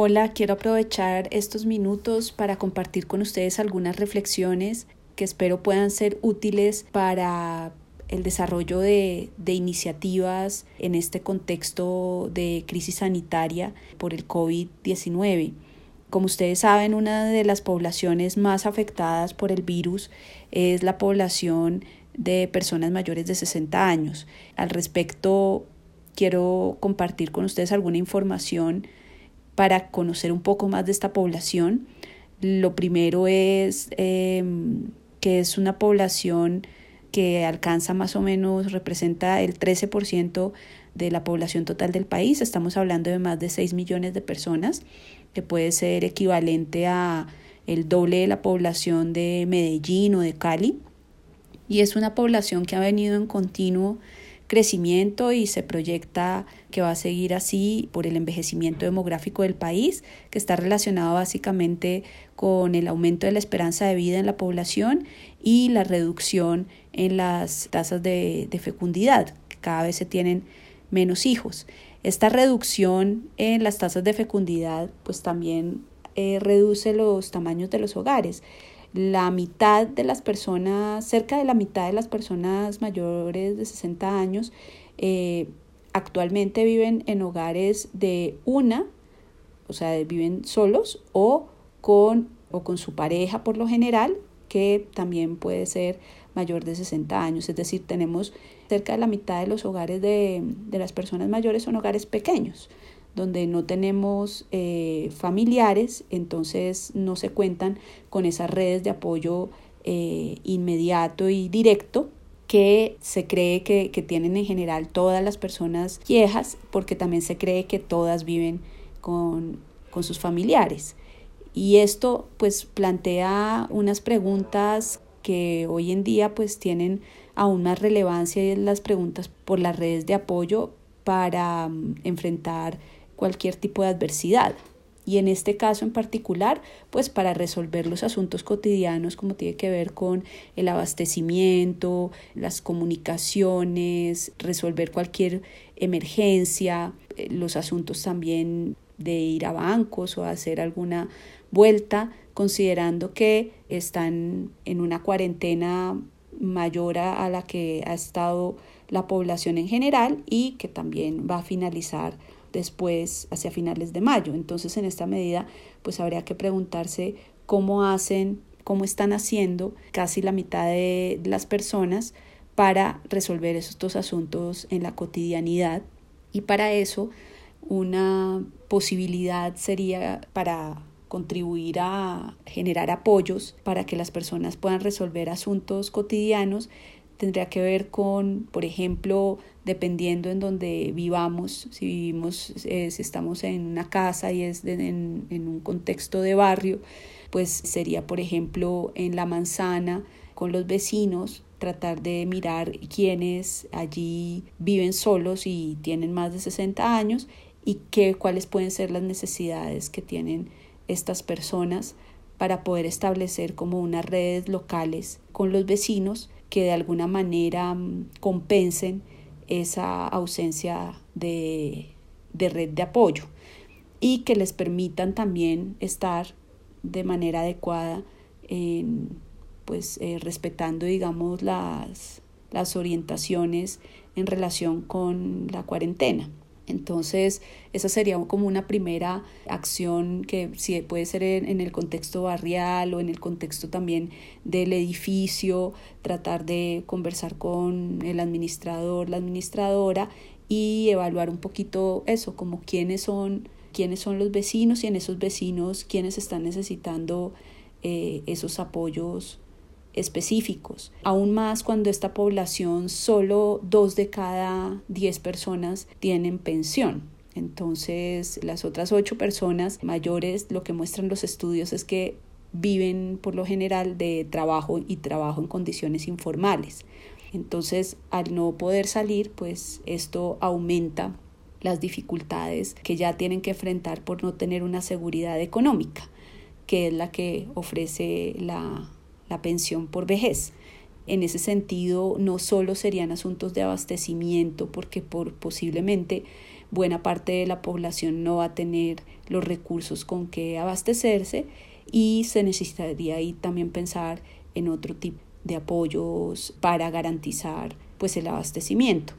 Hola, quiero aprovechar estos minutos para compartir con ustedes algunas reflexiones que espero puedan ser útiles para el desarrollo de, de, iniciativas en este contexto de crisis sanitaria por el COVID-19. Como ustedes saben, una de las poblaciones más afectadas por el virus es la población de personas mayores de 60 años. Al respecto, quiero compartir con ustedes alguna información para conocer un poco más de esta población. Lo primero es em, que es una población que alcanza más o menos, representa el 13% de la población total del país. Estamos hablando de más de 6 millones de personas, que puede ser equivalente a el doble de la población de Medellín o de Cali. Y es una población que ha venido en continuo crecimiento y se proyecta que va a seguir así por el envejecimiento demográfico del país, que está relacionado básicamente con el aumento de la esperanza de vida en la población y la reducción en las tasas de, fecundidad, que cada vez se tienen menos hijos. Esta reducción en las tasas de fecundidad pues también eh, reduce los tamaños de los hogares la mitad de las personas, cerca de la mitad de las personas mayores de 60 años, eh, actualmente viven en hogares de una, o sea, viven solos o con, o con su pareja por lo general, que también puede ser mayor de 60 años. Es decir, tenemos cerca de la mitad de los hogares de, de las personas mayores son hogares pequeños donde no tenemos eh, familiares, entonces no se cuentan con esas redes de apoyo eh, inmediato y directo que se cree que, tienen en general todas las personas viejas, porque también se cree que todas viven con, con sus familiares. Y esto pues plantea unas preguntas que hoy en día pues tienen aún más relevancia y las preguntas por las redes de apoyo para mm, enfrentar cualquier tipo de adversidad. Y en este caso en particular, pues para resolver los asuntos cotidianos como tiene que ver con el abastecimiento, las comunicaciones, resolver cualquier emergencia, eh, los asuntos también de ir a bancos o hacer alguna vuelta, considerando que están en una cuarentena mayor a la que ha estado la población en general y que también va a finalizar después hacia finales de mayo. Entonces, en esta medida, pues habría que preguntarse cómo hacen, cómo están haciendo casi la mitad de las personas para resolver estos asuntos en la cotidianidad. Y para eso, una posibilidad sería para contribuir a generar apoyos para que las personas puedan resolver asuntos cotidianos tendría que ver con, por ejemplo, dependiendo en donde vivamos, si vivimos, eh, si estamos en una casa y es en, en un contexto de barrio, pues sería, por ejemplo, en la manzana con los vecinos, tratar de mirar quiénes allí viven solos y tienen más de 60 años y qué, cuáles pueden ser las necesidades que tienen estas personas para poder establecer como unas redes locales con los vecinos que de alguna manera mm, compensen esa ausencia de, red de apoyo y que les permitan también estar de manera adecuada en, pues eh, respetando digamos las, las orientaciones en relación con la cuarentena. Entonces, esa sería como una primera acción que sí puede ser en, el contexto barrial o en el contexto también del edificio, tratar de conversar con el administrador, la administradora y evaluar un poquito eso, como quiénes son, quiénes son los vecinos y en esos vecinos quiénes están necesitando eh, esos apoyos específicos. Aún más cuando esta población solo dos de cada diez personas tienen pensión. Entonces, las otras ocho personas mayores, lo que muestran los estudios es que viven por lo general de trabajo y trabajo en condiciones informales. Entonces, al no poder salir, pues esto aumenta las dificultades que ya tienen que enfrentar por no tener una seguridad económica, que es la que ofrece la la pensión por vejez. En ese sentido, no solo serían asuntos de abastecimiento, porque por, posiblemente buena parte de la población no va a tener los recursos con que abastecerse y se necesitaría ahí también pensar en otro tipo de apoyos para garantizar pues el abastecimiento.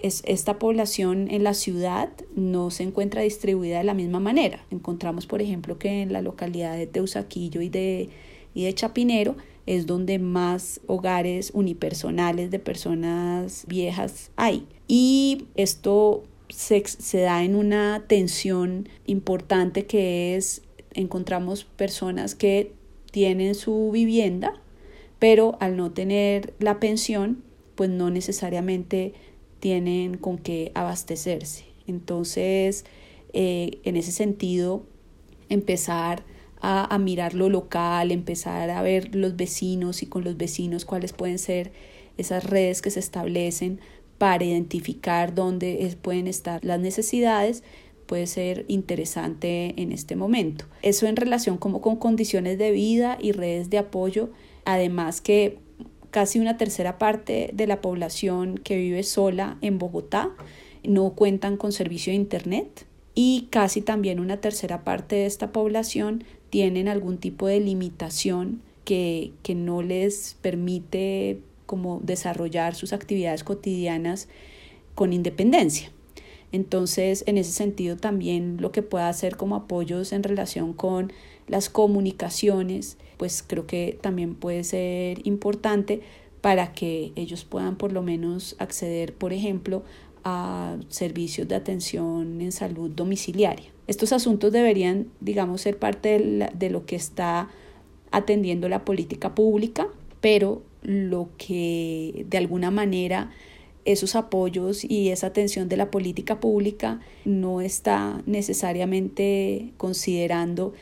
Es, esta población en la ciudad no se encuentra distribuida de la misma manera. Encontramos, por ejemplo, que en la localidad de Teusaquillo y de, y de Chapinero es donde más hogares unipersonales de personas viejas hay. Y esto se, se da en una tensión importante que es, encontramos personas que tienen su vivienda, pero al no tener la pensión, pues no necesariamente tienen con qué abastecerse. Entonces, eh, en ese sentido, empezar a, a, mirar lo local, empezar a ver los vecinos y con los vecinos cuáles pueden ser esas redes que se establecen para identificar dónde pueden estar las necesidades puede ser interesante en este momento. Eso en relación como con condiciones de vida y redes de apoyo, además que casi una tercera parte de la población que vive sola en Bogotá no cuentan con servicio de Internet y casi también una tercera parte de esta población tienen algún tipo de limitación que, que no les permite como desarrollar sus actividades cotidianas con independencia. Entonces, en ese sentido, también lo que pueda hacer como apoyos en relación con las comunicaciones, pues creo que también puede ser importante para que ellos puedan por lo menos acceder, por ejemplo, a servicios de atención en salud domiciliaria. Estos asuntos deberían, digamos, ser parte de, de lo que está atendiendo la política pública, pero lo que de alguna manera esos apoyos y esa atención de la política pública no está necesariamente considerando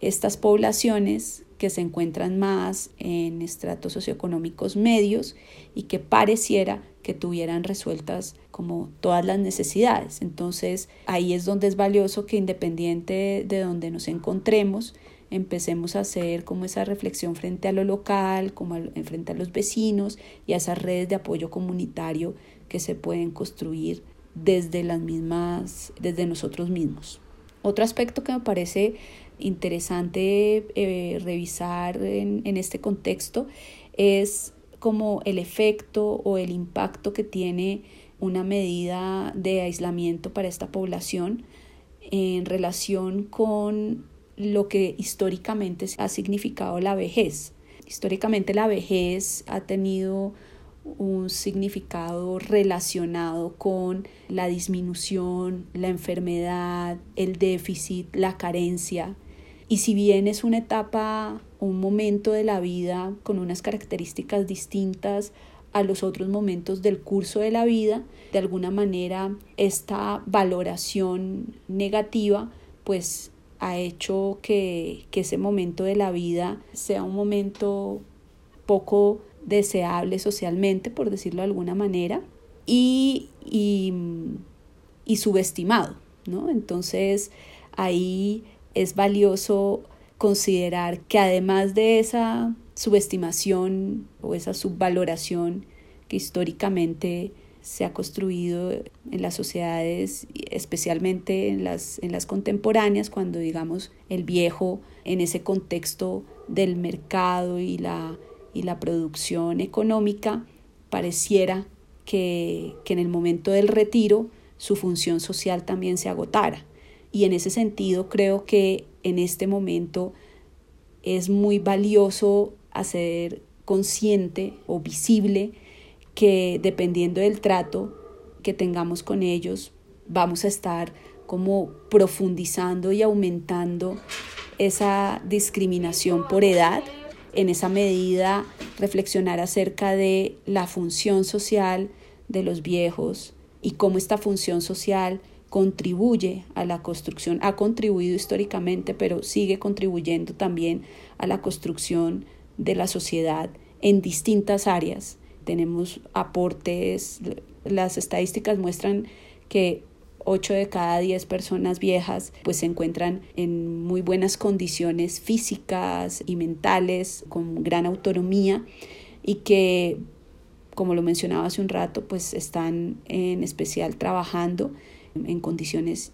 estas poblaciones que se encuentran más en estratos socioeconómicos medios y que pareciera que tuvieran resueltas como todas las necesidades. Entonces ahí es donde es valioso que independiente de donde nos encontremos, empecemos a hacer como esa reflexión frente a lo local, como frente a los vecinos y a esas redes de apoyo comunitario que se pueden construir desde las mismas, desde nosotros mismos. Otro aspecto que me parece interesante eh, revisar en, en este contexto es como el efecto o el impacto que tiene una medida de aislamiento para esta población en relación con lo que históricamente ha significado la vejez. Históricamente la vejez ha tenido un significado relacionado con la disminución, la enfermedad, el déficit, la carencia. Y si bien es una etapa, un momento de la vida con unas características distintas a los otros momentos del curso de la vida, de alguna manera esta valoración negativa pues ha hecho que, que ese momento de la vida sea un momento poco deseable socialmente, por decirlo de alguna manera, y, y, y subestimado, ¿no? Entonces ahí es valioso considerar que además de esa subestimación o esa subvaloración que históricamente se ha construido en las sociedades, especialmente en las, en las contemporáneas, cuando digamos el viejo en ese contexto del mercado y la, y la producción económica, pareciera que, que en el momento del retiro su función social también se agotara. Y en ese sentido creo que en este momento es muy valioso hacer consciente o visible que dependiendo del trato que tengamos con ellos, vamos a estar como profundizando y aumentando esa discriminación por edad. En esa medida, reflexionar acerca de la función social de los viejos y cómo esta función social contribuye a la construcción, ha contribuido históricamente, pero sigue contribuyendo también a la construcción de la sociedad en distintas áreas. Tenemos aportes, las estadísticas muestran que 8 de cada 10 personas viejas pues se encuentran en muy buenas condiciones físicas y mentales, con gran autonomía y que, como lo mencionaba hace un rato, pues están en especial trabajando en condiciones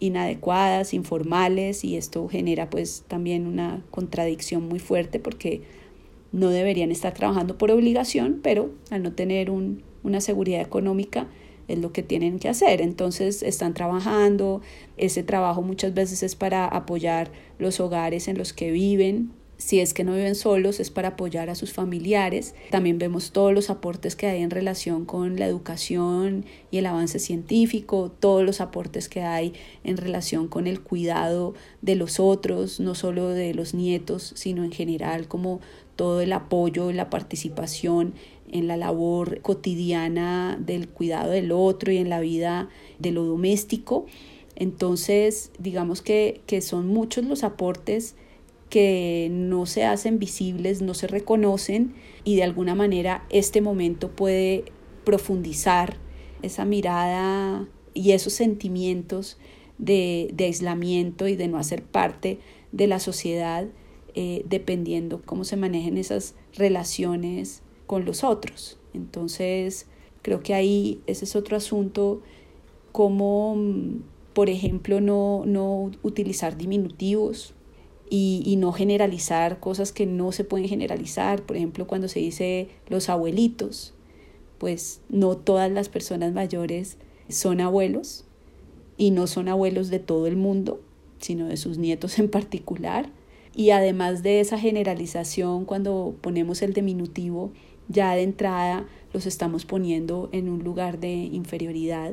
inadecuadas, informales y esto genera pues también una contradicción muy fuerte porque no deberían estar trabajando por obligación, pero al no tener un, una seguridad económica es lo que tienen que hacer. Entonces están trabajando, ese trabajo muchas veces es para apoyar los hogares en los que viven, si es que no viven solos, es para apoyar a sus familiares. También vemos todos los aportes que hay en relación con la educación y el avance científico, todos los aportes que hay en relación con el cuidado de los otros, no solo de los nietos, sino en general como todo el apoyo la participación en la labor cotidiana del cuidado del otro y en la vida de lo doméstico. Entonces, digamos que, que son muchos los aportes que no se hacen visibles, no se reconocen y de alguna manera este momento puede profundizar esa mirada y esos sentimientos de, de aislamiento y de no hacer parte de la sociedad eh, dependiendo cómo se manejen esas relaciones con los otros. Entonces, creo que ahí ese es otro asunto, como, por ejemplo, no, no utilizar diminutivos, y, no generalizar cosas que no se pueden generalizar. Por ejemplo, cuando se dice los abuelitos, pues no todas las personas mayores son abuelos y no son abuelos de todo el mundo, sino de sus nietos en particular. Y además de esa generalización, cuando ponemos el diminutivo, ya de entrada los estamos poniendo en un lugar de inferioridad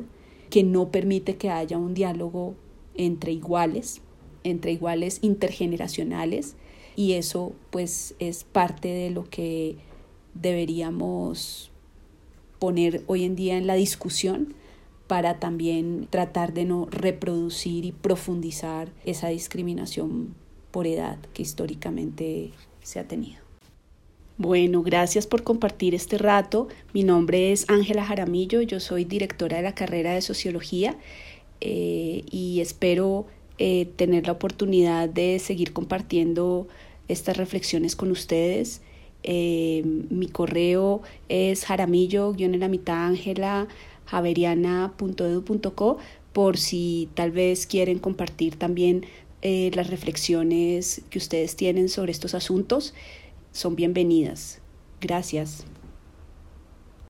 que no permite que haya un diálogo entre iguales entre iguales intergeneracionales y eso pues es parte de lo que deberíamos poner hoy en día en la discusión para también tratar de no reproducir y profundizar esa discriminación por edad que históricamente se ha tenido. Bueno, gracias por compartir este rato. Mi nombre es Ángela Jaramillo, yo soy directora de la carrera de Sociología eh, y espero eh, tener la oportunidad de seguir compartiendo estas reflexiones con ustedes. Eh, mi correo es jaramillo por si tal vez quieren compartir también las reflexiones que ustedes tienen sobre estos asuntos. Son bienvenidas. Gracias.